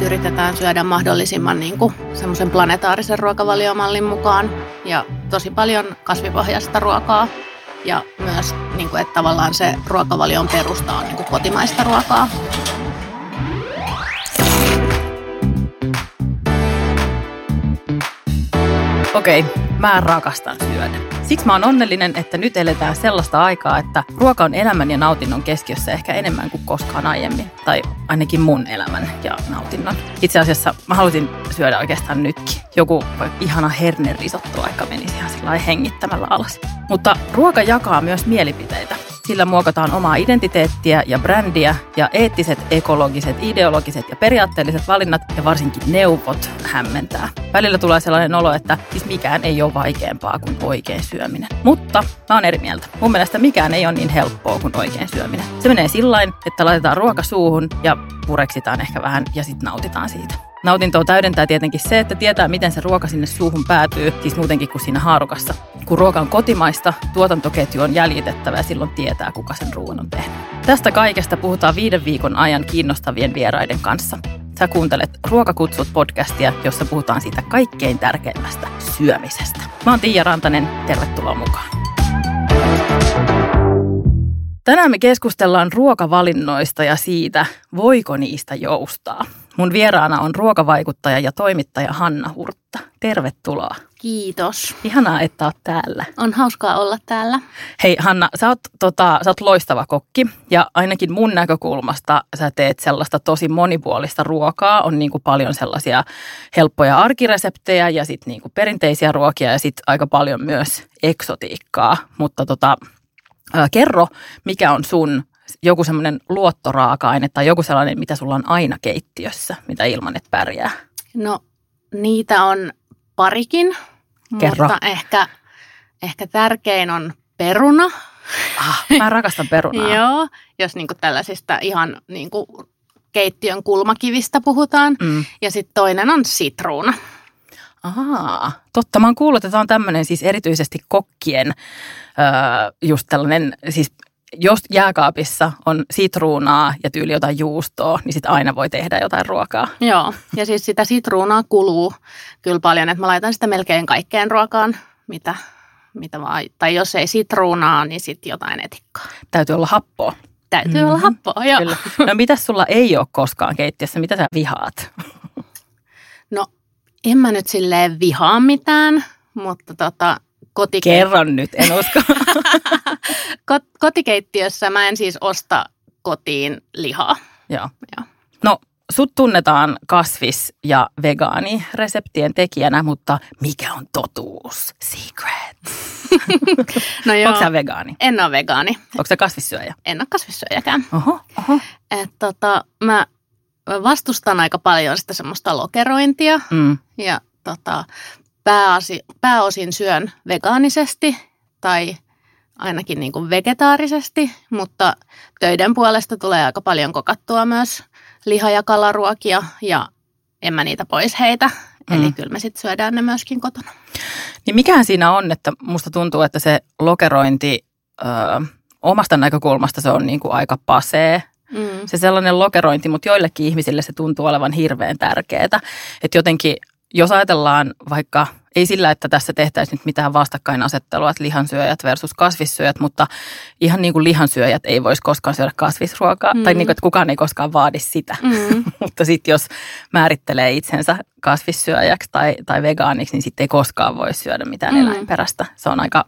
yritetään syödä mahdollisimman niin kuin semmoisen planetaarisen ruokavaliomallin mukaan ja tosi paljon kasvipohjaista ruokaa ja myös, niin kuin, että tavallaan se ruokavalion perusta on niin kuin kotimaista ruokaa. Okei, mä rakastan syödä. Siksi mä oon onnellinen, että nyt eletään sellaista aikaa, että ruoka on elämän ja nautinnon keskiössä ehkä enemmän kuin koskaan aiemmin. Tai ainakin mun elämän ja nautinnon. Itse asiassa mä halusin syödä oikeastaan nytkin. Joku ihana hernerisotto aika menisi ihan hengittämällä alas. Mutta ruoka jakaa myös mielipiteitä. Sillä muokataan omaa identiteettiä ja brändiä ja eettiset, ekologiset, ideologiset ja periaatteelliset valinnat ja varsinkin neuvot hämmentää. Välillä tulee sellainen olo, että siis mikään ei ole vaikeampaa kuin oikein syöminen. Mutta mä oon eri mieltä. Mun mielestä mikään ei ole niin helppoa kuin oikein syöminen. Se menee sillä että laitetaan ruoka suuhun ja pureksitaan ehkä vähän ja sitten nautitaan siitä. Nautintoa täydentää tietenkin se, että tietää, miten se ruoka sinne suuhun päätyy, siis muutenkin kuin siinä haarukassa. Kun ruoka on kotimaista, tuotantoketju on jäljitettävä ja silloin tietää, kuka sen ruoan on tehnyt. Tästä kaikesta puhutaan viiden viikon ajan kiinnostavien vieraiden kanssa. Sä kuuntelet Ruokakutsut podcastia, jossa puhutaan siitä kaikkein tärkeimmästä syömisestä. Mä oon Tiia Rantanen, tervetuloa mukaan. Tänään me keskustellaan ruokavalinnoista ja siitä, voiko niistä joustaa. Mun vieraana on ruokavaikuttaja ja toimittaja Hanna Hurtta. Tervetuloa. Kiitos. Ihanaa, että oot täällä. On hauskaa olla täällä. Hei Hanna, sä oot, tota, sä oot loistava kokki ja ainakin mun näkökulmasta sä teet sellaista tosi monipuolista ruokaa. On niin kuin paljon sellaisia helppoja arkireseptejä ja sitten niin kuin perinteisiä ruokia ja sitten aika paljon myös eksotiikkaa. Mutta tota, ää, kerro, mikä on sun joku semmoinen luottoraaka-aine tai joku sellainen, mitä sulla on aina keittiössä, mitä ilman et pärjää? No niitä on parikin, Kerro. mutta ehkä, ehkä tärkein on peruna. Ah, mä rakastan perunaa. Joo, jos niinku tällaisista ihan niinku keittiön kulmakivistä puhutaan. Mm. Ja sitten toinen on sitruuna. Ahaa, totta. Mä oon kuullut, että tämä on tämmöinen siis erityisesti kokkien öö, just tällainen siis jos jääkaapissa on sitruunaa ja tyyli jotain juustoa, niin sitten aina voi tehdä jotain ruokaa. Joo, ja siis sitä sitruunaa kuluu kyllä paljon, että mä laitan sitä melkein kaikkeen ruokaan, mitä, mitä vaan, tai jos ei sitruunaa, niin sitten jotain etikkaa. Täytyy olla happoa. Täytyy mm-hmm. olla happoa, joo. Kyllä. No mitä sulla ei ole koskaan keittiössä? Mitä sä vihaat? No en mä nyt silleen vihaa mitään, mutta tota, kotike- Kerron nyt, en usko. Kot- kotikeittiössä mä en siis osta kotiin lihaa. Joo. Joo. No, sut tunnetaan kasvis- ja vegaanireseptien tekijänä, mutta mikä on totuus? Secret. no joo. Onko vegaani? En ole vegaani. Onko sä kasvissyöjä? En ole kasvissyöjäkään. Oho, oho. Et tota, mä vastustan aika paljon sitä semmoista lokerointia. Mm. Ja tota, pääasi, pääosin syön vegaanisesti tai ainakin niin kuin vegetaarisesti, mutta töiden puolesta tulee aika paljon kokattua myös liha- ja kalaruokia ja en mä niitä pois heitä. Mm. Eli kyllä me sitten syödään ne myöskin kotona. Niin mikähän siinä on, että musta tuntuu, että se lokerointi ö, omasta näkökulmasta se on niin kuin aika pasee. Mm. Se sellainen lokerointi, mutta joillekin ihmisille se tuntuu olevan hirveän tärkeää. Että jotenkin jos ajatellaan vaikka, ei sillä, että tässä tehtäisiin nyt mitään vastakkainasettelua, että lihansyöjät versus kasvissyöjät, mutta ihan niin kuin lihansyöjät ei voisi koskaan syödä kasvisruokaa, mm. tai niin kuin, että kukaan ei koskaan vaadi sitä. Mm. mutta sitten jos määrittelee itsensä kasvissyöjäksi tai, tai vegaaniksi, niin sitten ei koskaan voi syödä mitään mm. eläinperäistä. Se on aika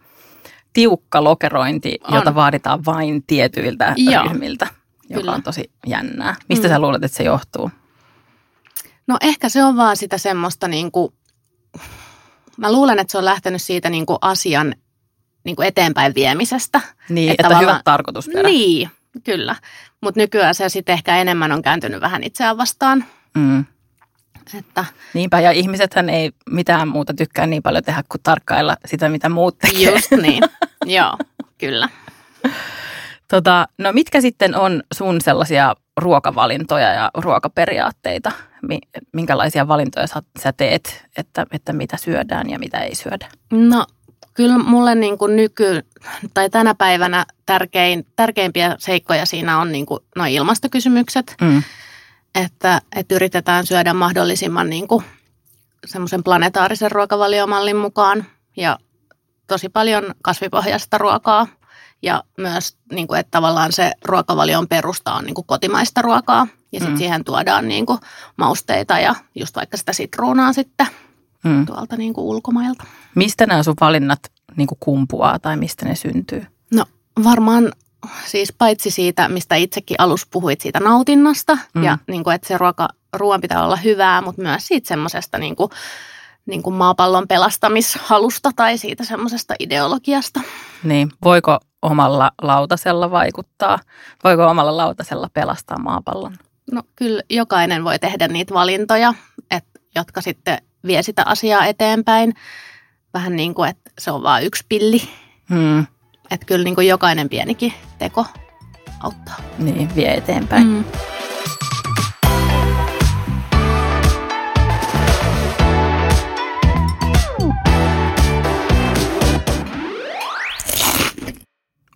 tiukka lokerointi, on. jota vaaditaan vain tietyiltä Joo. ryhmiltä, joka Kyllä. on tosi jännää. Mistä mm. sä luulet, että se johtuu? No ehkä se on vaan sitä semmoista niin kuin, mä luulen, että se on lähtenyt siitä niin kuin asian niin kuin eteenpäin viemisestä. Niin, että, että hyvä tarkoitusperä. Niin, kyllä. Mutta nykyään se sitten ehkä enemmän on kääntynyt vähän itseään vastaan. Mm. Että. Niinpä, ja ihmisethän ei mitään muuta tykkää niin paljon tehdä kuin tarkkailla sitä, mitä muut tekee. Just niin, joo, kyllä. Tota, no mitkä sitten on sun sellaisia ruokavalintoja ja ruokaperiaatteita? Minkälaisia valintoja sä, teet, että, että mitä syödään ja mitä ei syödä? No kyllä mulle niin kuin nyky, tai tänä päivänä tärkein, tärkeimpiä seikkoja siinä on niin kuin ilmastokysymykset. Mm. että, että yritetään syödä mahdollisimman niin kuin semmoisen planetaarisen ruokavaliomallin mukaan ja tosi paljon kasvipohjaista ruokaa ja myös, niin kuin, että tavallaan se ruokavalion perusta on niin kuin kotimaista ruokaa ja sitten mm. siihen tuodaan niin kuin mausteita ja just vaikka sitä sitruunaa sitten mm. tuolta niin kuin ulkomailta. Mistä nämä sun valinnat niin kuin kumpuaa tai mistä ne syntyy? No varmaan siis paitsi siitä, mistä itsekin alussa puhuit siitä nautinnasta mm. ja niin kuin, että se ruoka, ruoan pitää olla hyvää, mutta myös siitä semmoisesta niin kuin, niin kuin maapallon pelastamishalusta tai siitä semmoisesta ideologiasta. Niin, voiko omalla lautasella vaikuttaa? Voiko omalla lautasella pelastaa maapallon? No kyllä jokainen voi tehdä niitä valintoja, et, jotka sitten vie sitä asiaa eteenpäin. Vähän niin kuin, että se on vain yksi pilli. Hmm. Että kyllä niin kuin jokainen pienikin teko auttaa. Niin, vie eteenpäin. Hmm.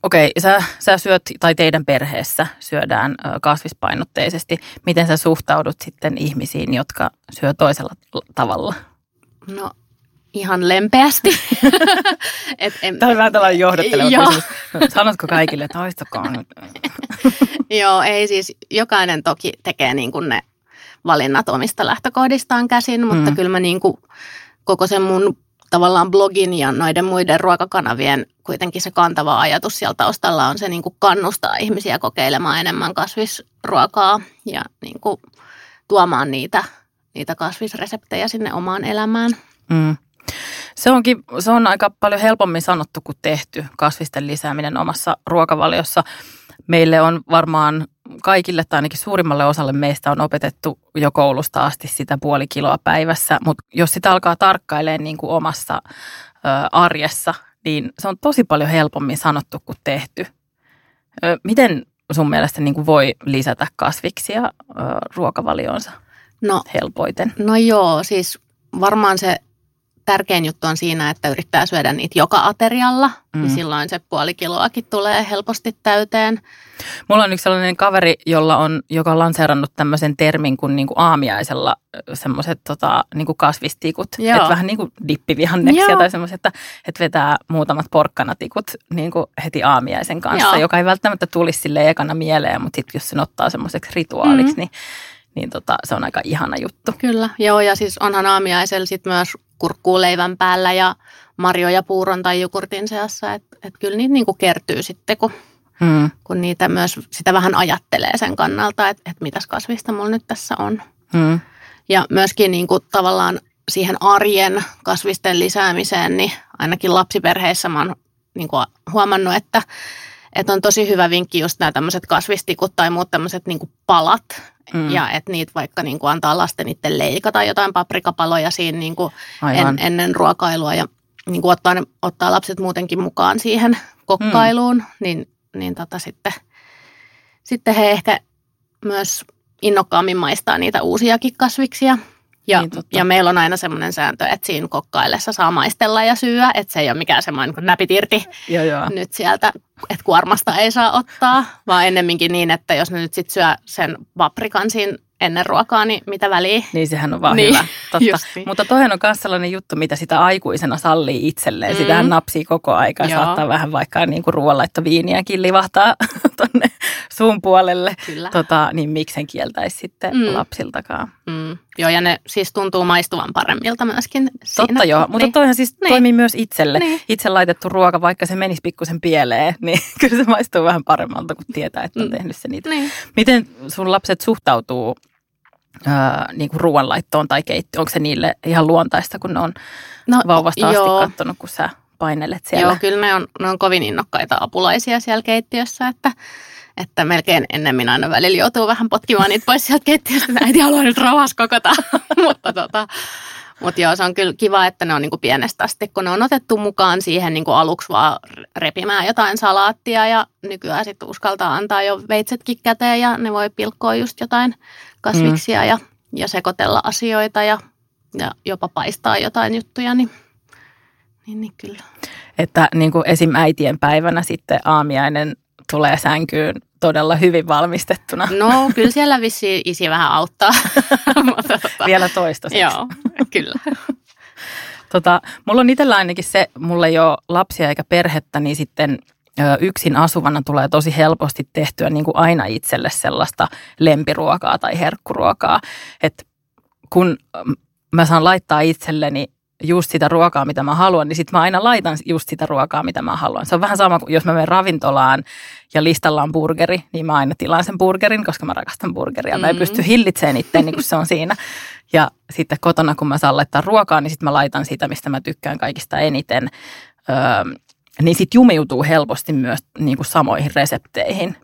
Okei, sä, sä syöt, tai teidän perheessä syödään kasvispainotteisesti. Miten sä suhtaudut sitten ihmisiin, jotka syö toisella tavalla? No ihan lempeästi. Et en, Tämä on vähän tällainen johdatteleva kysymys. Sanotko kaikille, että haistakaa nyt? Joo, ei siis, jokainen toki tekee niin kuin ne valinnat omista lähtökohdistaan käsin, mutta mm. kyllä mä niin kuin koko sen mun tavallaan blogin ja noiden muiden ruokakanavien kuitenkin se kantava ajatus siellä taustalla on se niin kuin kannustaa ihmisiä kokeilemaan enemmän kasvisruokaa ja niin kuin tuomaan niitä, niitä kasvisreseptejä sinne omaan elämään. Mm. Se, onkin, se on aika paljon helpommin sanottu kuin tehty kasvisten lisääminen omassa ruokavaliossa. Meille on varmaan kaikille tai ainakin suurimmalle osalle meistä on opetettu jo koulusta asti sitä puoli kiloa päivässä, mutta jos sitä alkaa tarkkailemaan niin kuin omassa ö, arjessa, niin se on tosi paljon helpommin sanottu kuin tehty. Ö, miten sun mielestä niin kuin voi lisätä kasviksia ö, ruokavalioonsa no, helpoiten? No joo, siis varmaan se tärkein juttu on siinä, että yrittää syödä niitä joka aterialla, niin mm. niin silloin se puoli kiloakin tulee helposti täyteen. Mulla on yksi sellainen kaveri, jolla on, joka on lanseerannut tämmöisen termin kuin niinku aamiaisella semmoiset tota, niinku kasvistikut. Että vähän niin kuin dippivihanneksia Joo. tai semmoiset, että, että vetää muutamat porkkanatikut niinku heti aamiaisen kanssa, Joo. joka ei välttämättä tulisi sille ekana mieleen, mutta sitten jos sen ottaa semmoiseksi rituaaliksi, mm. niin niin tota, se on aika ihana juttu. Kyllä, joo ja siis onhan aamiaisella sit myös kurkkuu leivän päällä ja marjoja puuron tai jukurtin seassa, että et kyllä niitä niinku kertyy sitten, kun, hmm. kun niitä myös sitä vähän ajattelee sen kannalta, että et mitäs kasvista mulla nyt tässä on. Hmm. Ja myöskin niinku tavallaan siihen arjen kasvisten lisäämiseen, niin ainakin lapsiperheissä mä oon niinku huomannut, että, että on tosi hyvä vinkki just nämä tämmöiset kasvistikut tai muut tämmöiset niinku palat, Mm. Ja että niitä vaikka niin kuin antaa lasten itse leikata jotain paprikapaloja siinä niin kuin en, ennen ruokailua ja niin kuin ottaa, ottaa lapset muutenkin mukaan siihen kokkailuun, mm. niin, niin tota sitten, sitten he ehkä myös innokkaammin maistaa niitä uusiakin kasviksia. Ja, niin, ja meillä on aina semmoinen sääntö, että siinä kokkaillessa saa maistella ja syödä, että se ei ole mikään semmoinen niin näpit irti joo, joo. nyt sieltä, että kuormasta ei saa ottaa, vaan ennemminkin niin, että jos ne nyt sitten syö sen paprikan siinä ennen ruokaa, niin mitä väliä? Niin sehän on vaan niin, hyvä. Totta. Niin. Mutta toihan on myös sellainen juttu, mitä sitä aikuisena sallii itselleen. Mm. Sitähän napsii koko aika. Joo. Saattaa vähän vaikka niin kuin ruoanlaitto viiniäkin livahtaa tonne suun puolelle. Kyllä. Tota, niin miksen kieltäisi sitten mm. lapsiltakaan. Mm. Joo, ja ne siis tuntuu maistuvan paremmilta myöskin siinä. Totta joo, mutta niin. toihan siis niin. toimii myös itselle. Niin. Itse laitettu ruoka, vaikka se menisi pikkusen pieleen, niin kyllä se maistuu vähän paremmalta, kun tietää, että on mm. tehnyt se niitä. Niin. Miten sun lapset suhtautuu ää, niin kuin ruoanlaittoon tai keittoon? Onko se niille ihan luontaista, kun ne on no, vauvasta asti joo. katsonut, kun sä painelet siellä? Joo, kyllä ne on, ne on kovin innokkaita apulaisia siellä keittiössä, että että melkein ennemmin aina välillä joutuu vähän potkimaan niitä pois sieltä keittiöstä. Äiti haluaa nyt rauhassa kokota. mutta tota, mutta joo, se on kyllä kiva, että ne on niinku pienestä asti, kun ne on otettu mukaan siihen niinku aluksi vaan repimään jotain salaattia ja nykyään sitten uskaltaa antaa jo veitsetkin käteen ja ne voi pilkkoa just jotain kasviksia mm. ja, ja sekoitella asioita ja, ja jopa paistaa jotain juttuja, niin, niin, niin kyllä. Että niin kuin esim. äitien päivänä sitten aamiainen tulee sänkyyn todella hyvin valmistettuna. No, kyllä siellä vissi isi vähän auttaa. Vielä toista. Joo, kyllä. Tota, mulla on itsellä ainakin se, mulla ei ole lapsia eikä perhettä, niin sitten yksin asuvana tulee tosi helposti tehtyä niin kuin aina itselle sellaista lempiruokaa tai herkkuruokaa. Että kun mä saan laittaa itselleni just sitä ruokaa, mitä mä haluan, niin sitten mä aina laitan just sitä ruokaa, mitä mä haluan. Se on vähän sama kuin jos mä menen ravintolaan ja listalla on burgeri, niin mä aina tilaan sen burgerin, koska mä rakastan burgeria. Mm-hmm. Mä en pysty hillitsemään itse, niin kuin se on siinä. Ja sitten kotona, kun mä saan laittaa ruokaa, niin sitten mä laitan sitä, mistä mä tykkään kaikista eniten. Öö, niin sitten jumiutuu helposti myös niin kuin samoihin resepteihin.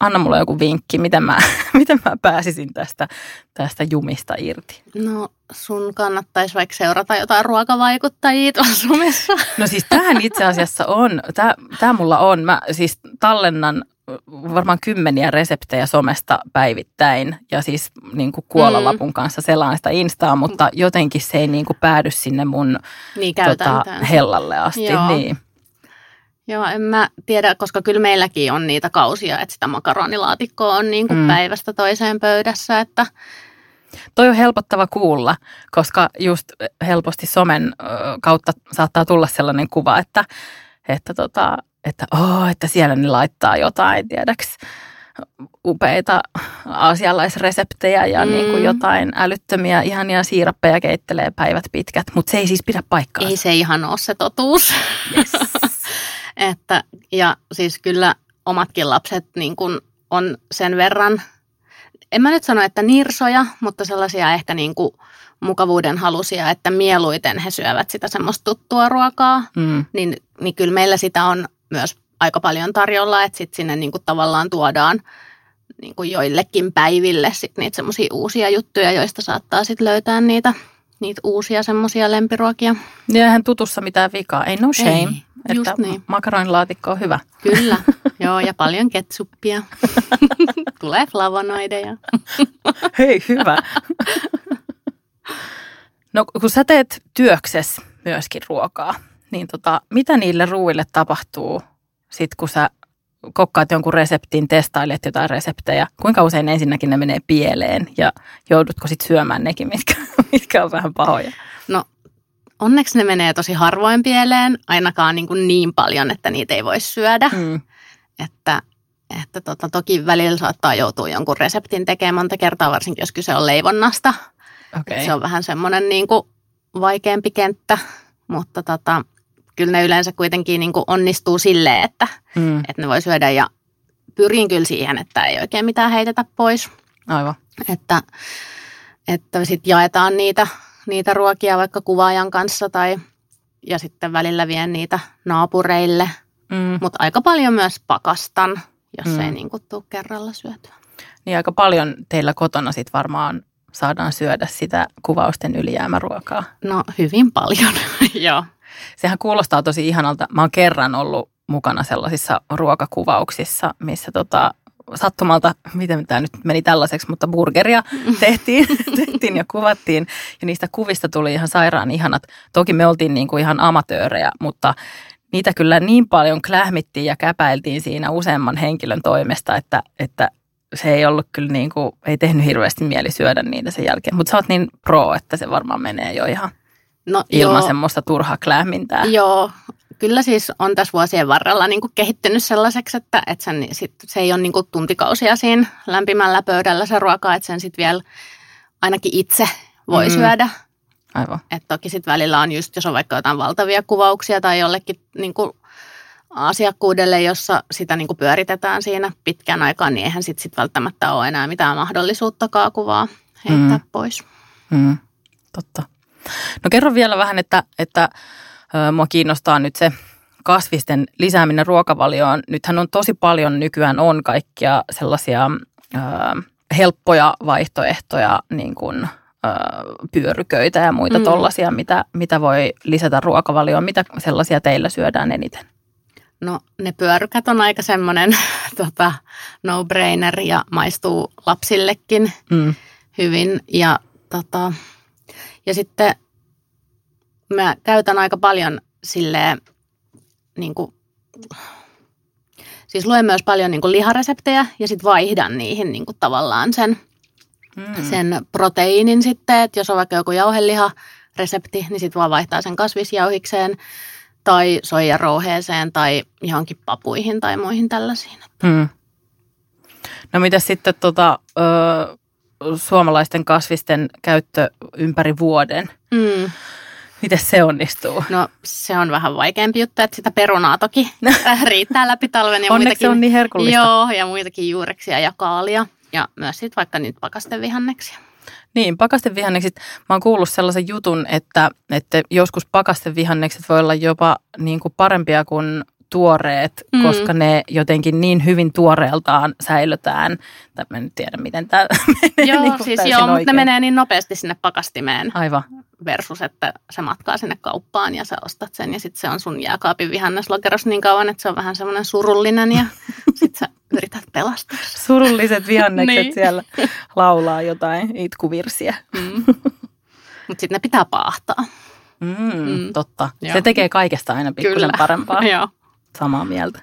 Anna mulle joku vinkki, miten mä, miten mä pääsisin tästä, tästä jumista irti. No sun kannattaisi vaikka seurata jotain ruokavaikuttajia tuolla somessa. No siis tämähän itse asiassa on, tämä mulla on. Mä siis tallennan varmaan kymmeniä reseptejä somesta päivittäin ja siis niin kuin kuolalapun mm. kanssa selaan sitä Instaa, mutta jotenkin se ei niin kuin päädy sinne mun niin, tota, hellalle asti. Joo. Niin. Joo, en mä tiedä, koska kyllä meilläkin on niitä kausia, että sitä makaronilaatikkoa on niin kuin mm. päivästä toiseen pöydässä, että Toi on helpottava kuulla, koska just helposti somen kautta saattaa tulla sellainen kuva, että, että, tota, että, oh, että siellä ne laittaa jotain, tiedäks, upeita asialaisreseptejä ja mm. niin kuin jotain älyttömiä ihania siirappeja keittelee päivät pitkät, mutta se ei siis pidä paikkaa. Ei se ihan ole se totuus. Yes. Että, ja siis kyllä omatkin lapset niin kuin on sen verran, en mä nyt sano, että nirsoja, mutta sellaisia ehkä niin kuin mukavuuden halusia, että mieluiten he syövät sitä semmoista tuttua ruokaa, mm. niin, niin kyllä meillä sitä on myös aika paljon tarjolla, että sitten sinne niin kuin tavallaan tuodaan niin kuin joillekin päiville sit niitä semmoisia uusia juttuja, joista saattaa sitten löytää niitä, niitä uusia semmoisia lempiruokia. Ja eihän tutussa mitään vikaa, ei no shame. Ei. Että niin. makaronilaatikko on hyvä. Kyllä, joo, ja paljon ketsuppia. Tulee flavonoideja. Hei, hyvä. No kun sä teet työkses myöskin ruokaa, niin tota, mitä niille ruuille tapahtuu sit kun sä kokkaat jonkun reseptin, testailet jotain reseptejä, kuinka usein ensinnäkin ne menee pieleen ja joudutko sitten syömään nekin, mitkä, mitkä on vähän pahoja? No onneksi ne menee tosi harvoin pieleen, ainakaan niin, kuin niin paljon, että niitä ei voi syödä. Mm. Että, että tota, toki välillä saattaa joutua jonkun reseptin tekemään monta kertaa, varsinkin jos kyse on leivonnasta. Okay. Se on vähän semmoinen niin kuin vaikeampi kenttä, mutta tota, kyllä ne yleensä kuitenkin niin kuin onnistuu silleen, että, mm. että ne voi syödä ja pyrin kyllä siihen, että ei oikein mitään heitetä pois. Aivan. Että, että sitten jaetaan niitä niitä ruokia vaikka kuvaajan kanssa tai ja sitten välillä vien niitä naapureille. Mm. Mutta aika paljon myös pakastan, jos mm. ei niin tule kerralla syötyä. Niin aika paljon teillä kotona sitten varmaan saadaan syödä sitä kuvausten ylijäämäruokaa. No hyvin paljon, joo. Sehän kuulostaa tosi ihanalta. Mä oon kerran ollut mukana sellaisissa ruokakuvauksissa, missä tota, sattumalta, miten tämä nyt meni tällaiseksi, mutta burgeria tehtiin, tehtiin ja kuvattiin. Ja niistä kuvista tuli ihan sairaan ihanat. Toki me oltiin niin kuin ihan amatöörejä, mutta niitä kyllä niin paljon klähmittiin ja käpäiltiin siinä useamman henkilön toimesta, että, että se ei ollut kyllä niin kuin, ei tehnyt hirveästi mieli syödä niitä sen jälkeen. Mutta sä oot niin pro, että se varmaan menee jo ihan no, ilman joo. semmoista turhaa klähmintää. Joo, kyllä siis on tässä vuosien varrella niin kuin kehittynyt sellaiseksi, että, että sen, sit, se ei ole niin kuin tuntikausia siinä lämpimällä pöydällä se ruoka, että sen sitten vielä ainakin itse voi mm. syödä. Aivan. Et toki sitten välillä on just, jos on vaikka jotain valtavia kuvauksia tai jollekin niin kuin asiakkuudelle, jossa sitä niin kuin pyöritetään siinä pitkän aikaa, niin eihän sitten sit välttämättä ole enää mitään mahdollisuutta kuvaa heittää mm. pois. Mm. Totta. No kerro vielä vähän, että, että Mua kiinnostaa nyt se kasvisten lisääminen ruokavalioon. Nythän on tosi paljon nykyään on kaikkia sellaisia ö, helppoja vaihtoehtoja, niin kuin ö, pyöryköitä ja muita mm. tollaisia, mitä, mitä voi lisätä ruokavalioon. Mitä sellaisia teillä syödään eniten? No ne pyörykät on aika semmoinen tota, no-brainer ja maistuu lapsillekin mm. hyvin. Ja, tota, ja sitten mä käytän aika paljon sille niin kuin, siis luen myös paljon niin kuin lihareseptejä ja sitten vaihdan niihin niin kuin tavallaan sen, mm. sen proteiinin sitten, että jos on vaikka joku jauheliha resepti, niin sitten vaan vaihtaa sen kasvisjauhikseen tai soijarouheeseen tai johonkin papuihin tai muihin tällaisiin. Mm. No mitä sitten tota, ö, suomalaisten kasvisten käyttö ympäri vuoden? Mm. Miten se onnistuu? No se on vähän vaikeampi juttu, että sitä perunaa toki riittää läpi talven. Ja Onneksi muitakin, se on niin herkullista. Joo, ja muitakin juureksia ja kaalia. Ja myös sitten vaikka nyt pakastevihanneksia. Niin, pakastevihannekset. Mä oon kuullut sellaisen jutun, että, että joskus pakastevihannekset voi olla jopa niin kuin parempia kuin tuoreet, mm. koska ne jotenkin niin hyvin tuoreeltaan säilytään. Tai mä en tiedä, miten tämä menee Joo, niin siis joo, mutta ne menee niin nopeasti sinne pakastimeen. Aivan. Versus, että se matkaa sinne kauppaan ja sä ostat sen ja sitten se on sun jääkaapin vihanneslokeros niin kauan, että se on vähän semmoinen surullinen ja sitten sä yrität pelastaa. Surulliset vihannekset niin. siellä laulaa jotain itkuvirsiä. Mm. Mutta sitten ne pitää paahtaa. Mm, mm. Totta. Joo. Se tekee kaikesta aina pikkusen parempaa. Joo. Samaa mieltä.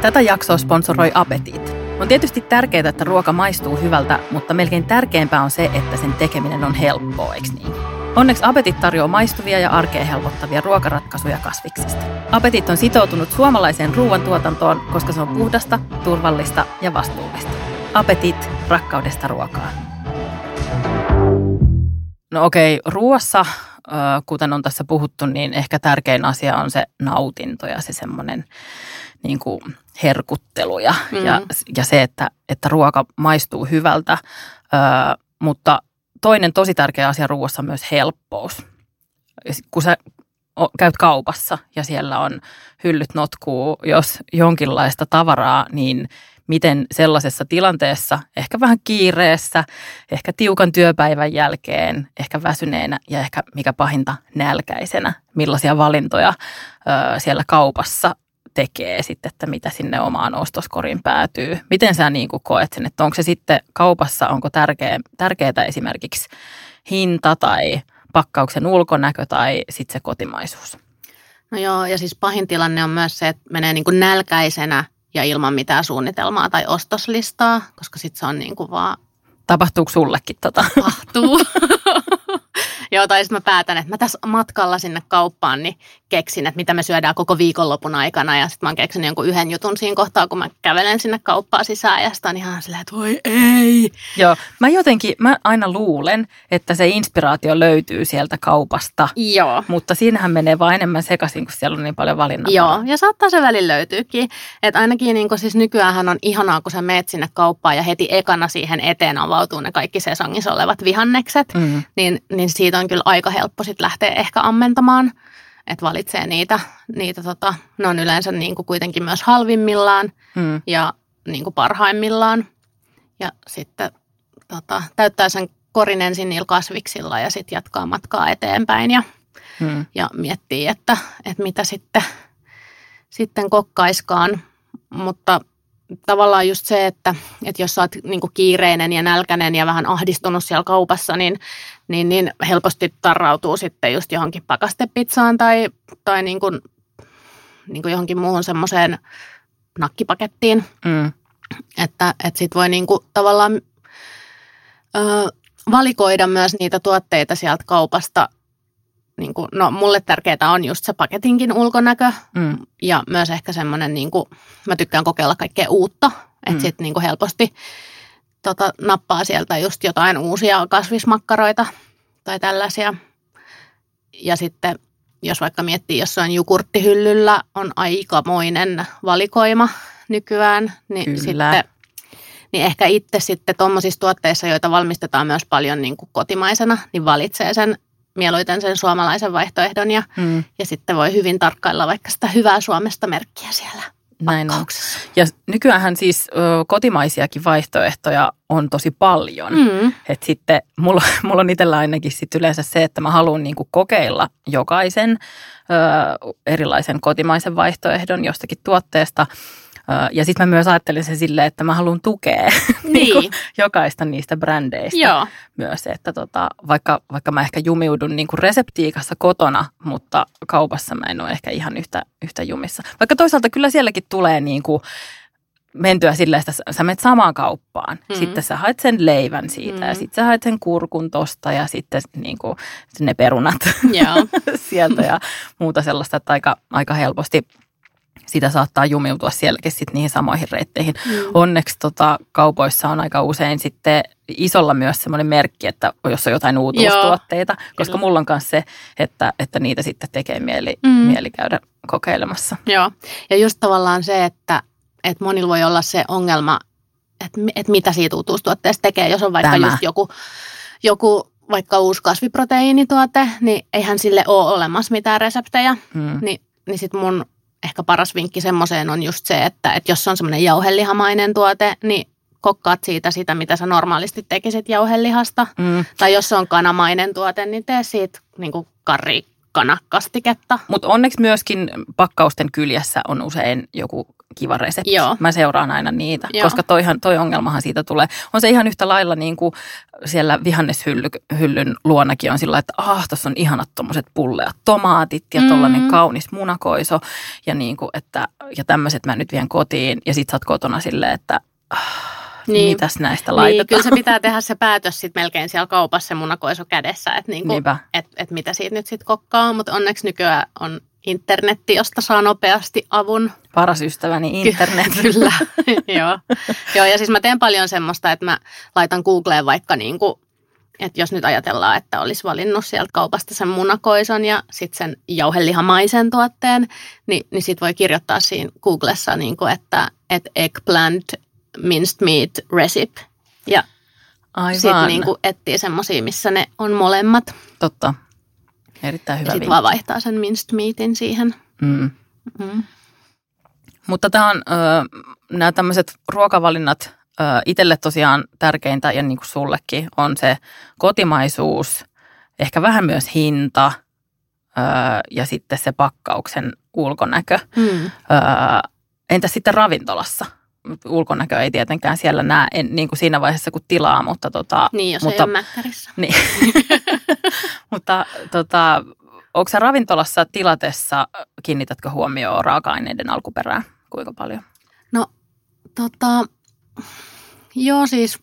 Tätä jaksoa sponsoroi Apetit. On tietysti tärkeää, että ruoka maistuu hyvältä, mutta melkein tärkeämpää on se, että sen tekeminen on helppoa, eikö niin? Onneksi Apetit tarjoaa maistuvia ja arkea helpottavia ruokaratkaisuja kasviksista. Apetit on sitoutunut suomalaiseen ruoantuotantoon, koska se on puhdasta, turvallista ja vastuullista. Apetit rakkaudesta ruokaan. No okei, ruoassa kuten on tässä puhuttu, niin ehkä tärkein asia on se nautinto ja se semmoinen niin kuin herkuttelu ja, mm. ja, ja se, että, että ruoka maistuu hyvältä. Ö, mutta toinen tosi tärkeä asia ruoassa on myös helppous. Kun sä käyt kaupassa ja siellä on hyllyt notkuu, jos jonkinlaista tavaraa, niin miten sellaisessa tilanteessa, ehkä vähän kiireessä, ehkä tiukan työpäivän jälkeen, ehkä väsyneenä ja ehkä mikä pahinta nälkäisenä, millaisia valintoja ö, siellä kaupassa tekee sitten, että mitä sinne omaan ostoskoriin päätyy. Miten sä niin kuin koet sen, että onko se sitten kaupassa, onko tärkeä, tärkeää esimerkiksi hinta tai pakkauksen ulkonäkö tai sitten se kotimaisuus? No joo, ja siis pahin tilanne on myös se, että menee niin kuin nälkäisenä ja ilman mitään suunnitelmaa tai ostoslistaa, koska sitten se on niin kuin vaan... Tapahtuuko sullekin tota? Tapahtuu. Joo, tai sitten mä päätän, että mä tässä matkalla sinne kauppaan niin keksin, että mitä me syödään koko viikonlopun aikana. Ja sitten mä oon keksinyt jonkun yhden jutun siinä kohtaa, kun mä kävelen sinne kauppaan sisään. Ja sitten on ihan silleen, että voi ei. Joo, mä jotenkin, mä aina luulen, että se inspiraatio löytyy sieltä kaupasta. Joo. Mutta siinähän menee vaan enemmän sekaisin, kun siellä on niin paljon valinnaa. Joo, ja saattaa se välillä löytyykin. Että ainakin niin siis nykyään on ihanaa, kun sä meet sinne kauppaan ja heti ekana siihen eteen avautuu ne kaikki sesongissa olevat vihannekset. Mm. Niin, niin siitä on kyllä aika helppo sitten lähteä ehkä ammentamaan, että valitsee niitä, niitä tota, ne on yleensä niin kuin kuitenkin myös halvimmillaan mm. ja niin kuin parhaimmillaan. Ja sitten tota, täyttää sen korin ensin niillä kasviksilla ja sitten jatkaa matkaa eteenpäin ja, mm. ja miettii, että, että mitä sitten, sitten kokkaiskaan. Mutta tavallaan just se, että, että jos sä oot niin kiireinen ja nälkäinen ja vähän ahdistunut siellä kaupassa, niin, niin, niin helposti tarrautuu sitten just johonkin pakastepizzaan tai, tai niin kuin, niin kuin johonkin muuhun semmoiseen nakkipakettiin. Mm. Että, että sit voi niin kuin tavallaan ö, valikoida myös niitä tuotteita sieltä kaupasta – niin kuin, no mulle tärkeää on just se paketinkin ulkonäkö mm. ja myös ehkä semmoinen, niin kuin, mä tykkään kokeilla kaikkea uutta, että mm. sitten niin helposti tota, nappaa sieltä just jotain uusia kasvismakkaroita tai tällaisia. Ja sitten jos vaikka miettii jossain jukurttihyllyllä on aikamoinen valikoima nykyään, niin Kyllä. sitten niin ehkä itse sitten tuommoisissa tuotteissa, joita valmistetaan myös paljon niin kuin kotimaisena, niin valitsee sen mieluiten sen suomalaisen vaihtoehdon ja, mm. ja sitten voi hyvin tarkkailla vaikka sitä hyvää Suomesta merkkiä siellä näin on. Ja nykyään siis ö, kotimaisiakin vaihtoehtoja on tosi paljon. Mm. Et sitten mulla, mulla on itsellä ainakin sit yleensä se, että mä haluan niinku kokeilla jokaisen ö, erilaisen kotimaisen vaihtoehdon jostakin tuotteesta. Ja sitten mä myös ajattelin sen silleen, että mä haluan tukea niin. niin jokaista niistä brändeistä Joo. myös. Että tota, vaikka, vaikka mä ehkä jumiudun niin kuin reseptiikassa kotona, mutta kaupassa mä en ole ehkä ihan yhtä, yhtä jumissa. Vaikka toisaalta kyllä sielläkin tulee niin kuin, mentyä sillä, että sä menet samaan kauppaan. Mm. Sitten sä haet sen leivän siitä mm. ja sitten sä haet sen kurkun tosta ja sitten niin kuin, ne perunat sieltä ja muuta sellaista, että aika, aika helposti sitä saattaa jumiutua sielläkin sitten niihin samoihin reitteihin. Mm. Onneksi tota, kaupoissa on aika usein sitten isolla myös semmoinen merkki, että jos on jotain uutuustuotteita, Joo, koska kyllä. mulla on myös se, että, että niitä sitten tekee mieli, mm. mieli käydä kokeilemassa. Joo, ja just tavallaan se, että että monilla voi olla se ongelma, että, että mitä siitä uutuustuotteesta tekee. Jos on vaikka Tämä. just joku, joku vaikka uusi kasviproteiinituote, niin eihän sille ole olemassa mitään reseptejä. Hmm. Ni, niin sitten mun ehkä paras vinkki semmoiseen on just se, että, että jos on semmoinen jauhelihamainen tuote, niin kokkaat siitä sitä, mitä sä normaalisti tekisit jauhelihasta. Mm. Tai jos se on kanamainen tuote, niin tee siitä niin kuin karri kanakastiketta. Mutta onneksi myöskin pakkausten kyljessä on usein joku kiva resepti. Joo. Mä seuraan aina niitä, Joo. koska toihan, toi ongelmahan siitä tulee. On se ihan yhtä lailla niin kuin siellä vihanneshyllyn luonakin on sillä että ah, tuossa on ihanat tuommoiset pulleat tomaatit ja tollainen mm. kaunis munakoiso ja, niin kuin, että, ja tämmöiset mä nyt vien kotiin. Ja sit sä oot kotona silleen, että ah, niin. mitäs näistä laitetaan. Niin, kyllä se pitää tehdä se päätös sitten melkein siellä kaupassa se munakoiso kädessä, että niinku, et, et mitä siitä nyt sitten kokkaa. Mutta onneksi nykyään on internetti, josta saa nopeasti avun. Paras ystäväni internet. Kyllä, joo. joo. Ja siis mä teen paljon semmoista, että mä laitan Googleen vaikka niin kuin, että jos nyt ajatellaan, että olisi valinnut sieltä kaupasta sen munakoison ja sitten sen jauhelihamaisen tuotteen, niin, niin sitten voi kirjoittaa siinä Googlessa, niin kuin, että, että eggplant minced meat recipe. Ja sitten niin etsii semmoisia, missä ne on molemmat. Totta. Erittäin hyvä ja sitten vaan vaihtaa sen minced meatin siihen. Mm. Mm. Mutta tämä on, nämä tämmöiset ruokavalinnat itselle tosiaan tärkeintä ja niin kuin sullekin on se kotimaisuus, ehkä vähän myös hinta ja sitten se pakkauksen ulkonäkö. Mm. Entä sitten ravintolassa? Ulkonäkö ei tietenkään siellä näe en, niin kuin siinä vaiheessa, kun tilaa, mutta... Tota, niin, jos mutta, ei ole Niin. mutta tota, onko sä ravintolassa tilatessa, kiinnitätkö huomioon raaka-aineiden alkuperää? Kuinka paljon? No, tota, joo siis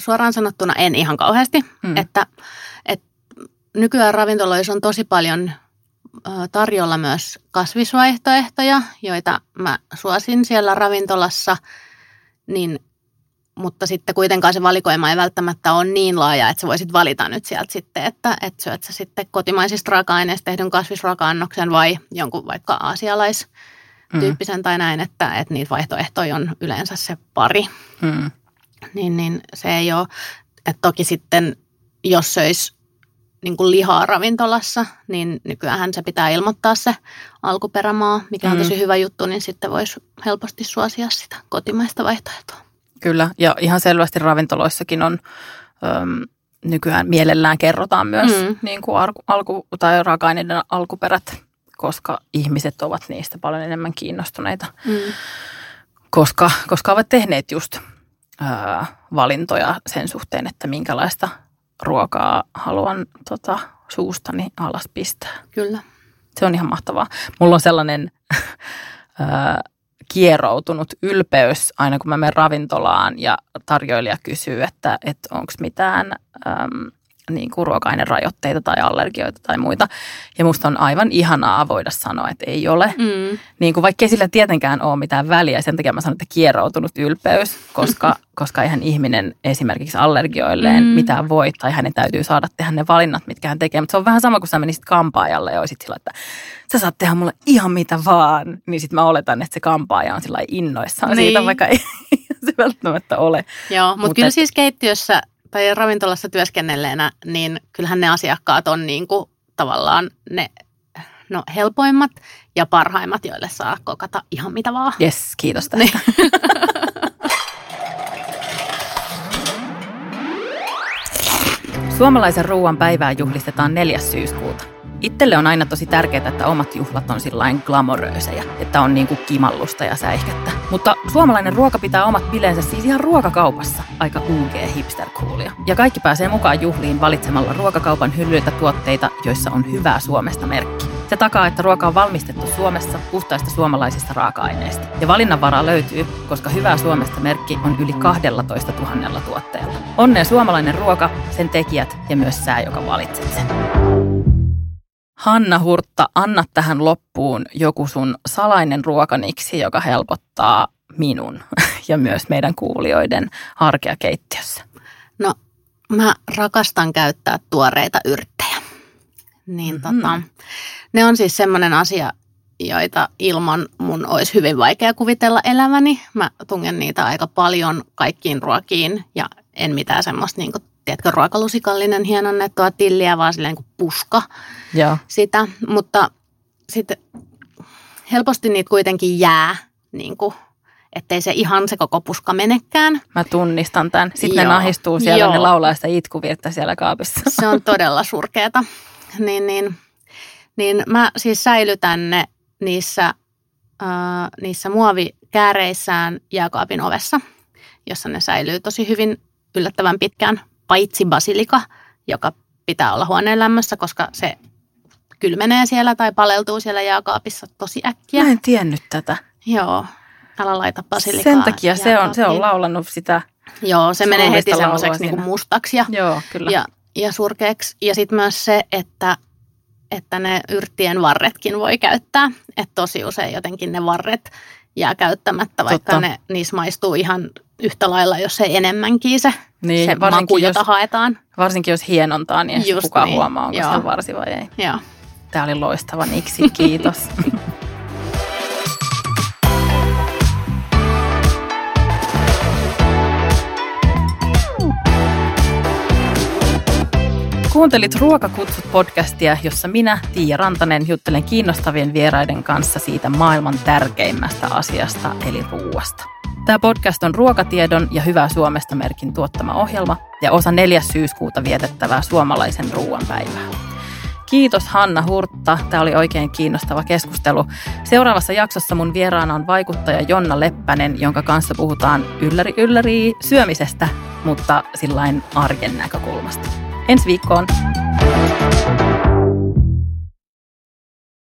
suoraan sanottuna en ihan kauheasti, hmm. että, että nykyään ravintoloissa on tosi paljon tarjolla myös kasvisvaihtoehtoja, joita mä suosin siellä ravintolassa, niin, mutta sitten kuitenkaan se valikoima ei välttämättä ole niin laaja, että sä voisit valita nyt sieltä sitten, että, että syöt sä sitten kotimaisista raaka-aineista tehdyn kasvisraaka-annoksen vai jonkun vaikka aasialaistyyppisen mm. tai näin, että, että niitä vaihtoehtoja on yleensä se pari. Mm. Niin, niin se ei ole, että toki sitten jos söisi niin kuin lihaa ravintolassa, niin nykyään se pitää ilmoittaa se alkuperämaa, mikä on mm. tosi hyvä juttu, niin sitten voisi helposti suosia sitä kotimaista vaihtoehtoa. Kyllä, ja ihan selvästi ravintoloissakin on äm, nykyään mielellään kerrotaan myös mm. niin kuin alku, alku, tai raaka-aineiden alkuperät, koska ihmiset ovat niistä paljon enemmän kiinnostuneita, mm. koska, koska ovat tehneet just ää, valintoja sen suhteen, että minkälaista – ruokaa haluan tota, suustani alas pistää. Kyllä. Se on ihan mahtavaa. Mulla on sellainen kieroutunut ylpeys aina kun mä menen ravintolaan ja tarjoilija kysyy, että, että onko mitään äm, niin kuin ruoka-ainerajoitteita tai allergioita tai muita. Ja musta on aivan ihanaa voida sanoa, että ei ole. Mm. Niin kuin vaikka sillä tietenkään ole mitään väliä. Sen takia mä sanon, että kieroutunut ylpeys, koska, koska eihän ihminen esimerkiksi allergioilleen mm. mitään voi. Tai hänen täytyy saada tehdä ne valinnat, mitkä hän tekee. Mutta se on vähän sama kuin sä menisit kampaajalle ja olisit sillä, että sä saat tehdä mulle ihan mitä vaan. Niin sit mä oletan, että se kampaaja on sillä innoissaan niin. siitä, vaikka ei se välttämättä ole. Joo, mutta Mut kyllä et, siis keittiössä tai ravintolassa työskennelleenä, niin kyllähän ne asiakkaat on niin kuin tavallaan ne no, helpoimmat ja parhaimmat, joille saa kokata ihan mitä vaan. Yes, kiitos tästä. Niin. Suomalaisen ruoan päivää juhlistetaan 4. syyskuuta. Itselle on aina tosi tärkeää, että omat juhlat on sillain glamoröösejä, että on niinku kimallusta ja säihkettä. Mutta suomalainen ruoka pitää omat bileensä siis ihan ruokakaupassa. Aika UG hipster coolia. Ja kaikki pääsee mukaan juhliin valitsemalla ruokakaupan hyllyiltä tuotteita, joissa on hyvää Suomesta merkki. Se takaa, että ruoka on valmistettu Suomessa puhtaista suomalaisista raaka-aineista. Ja valinnanvaraa löytyy, koska hyvää Suomesta merkki on yli 12 000 tuotteella. Onnea suomalainen ruoka, sen tekijät ja myös sää, joka valitset sen. Hanna Hurtta, anna tähän loppuun joku sun salainen ruokaniksi, joka helpottaa minun ja myös meidän kuulijoiden arkea keittiössä. No, mä rakastan käyttää tuoreita yrttejä. Niin mm-hmm. tota, ne on siis semmoinen asia, joita ilman mun olisi hyvin vaikea kuvitella elämäni. Mä tungen niitä aika paljon kaikkiin ruokiin ja en mitään semmoista niin tiedätkö, ruokalusikallinen hienonnettua tilliä, vaan silleen kuin puska Joo. sitä. Mutta sitten helposti niitä kuitenkin jää, niin kuin, ettei se ihan se koko puska menekään. Mä tunnistan tämän. Sitten Joo. ne nahistuu siellä, Joo. ne laulaa sitä itkuvirttä siellä kaapissa. Se on todella surkeata. Niin, niin, niin mä siis säilytän ne niissä, äh, niissä muovikääreissään jääkaapin ovessa, jossa ne säilyy tosi hyvin yllättävän pitkään, paitsi basilika, joka pitää olla huoneen lämmössä, koska se kylmenee siellä tai paleltuu siellä jääkaapissa tosi äkkiä. Mä en tiennyt tätä. Joo, älä laita basilikaa. Sen takia se on, se on laulannut sitä Joo, se menee heti semmoiseksi niin mustaksi ja, Joo, kyllä. ja, ja surkeaksi. Ja sitten myös se, että että ne yrttien varretkin voi käyttää. Että tosi usein jotenkin ne varret jää käyttämättä, vaikka Totta. ne, niissä maistuu ihan yhtä lailla, jos ei enemmänkin se, niin, se maku, jos, jota haetaan. Varsinkin jos hienontaa, niin ei kukaan niin. huomaa, onko Joo. se varsi vai ei. Joo. Tämä oli loistava Niksi, kiitos. Kuuntelit Ruokakutsut podcastia, jossa minä, Tiia Rantanen, juttelen kiinnostavien vieraiden kanssa siitä maailman tärkeimmästä asiasta, eli ruuasta. Tämä podcast on ruokatiedon ja Hyvää Suomesta merkin tuottama ohjelma ja osa 4. syyskuuta vietettävää suomalaisen ruoan päivää. Kiitos Hanna Hurtta. Tämä oli oikein kiinnostava keskustelu. Seuraavassa jaksossa mun vieraana on vaikuttaja Jonna Leppänen, jonka kanssa puhutaan ylläri ylläri syömisestä, mutta sillain arjen näkökulmasta. Ensi viikkoon!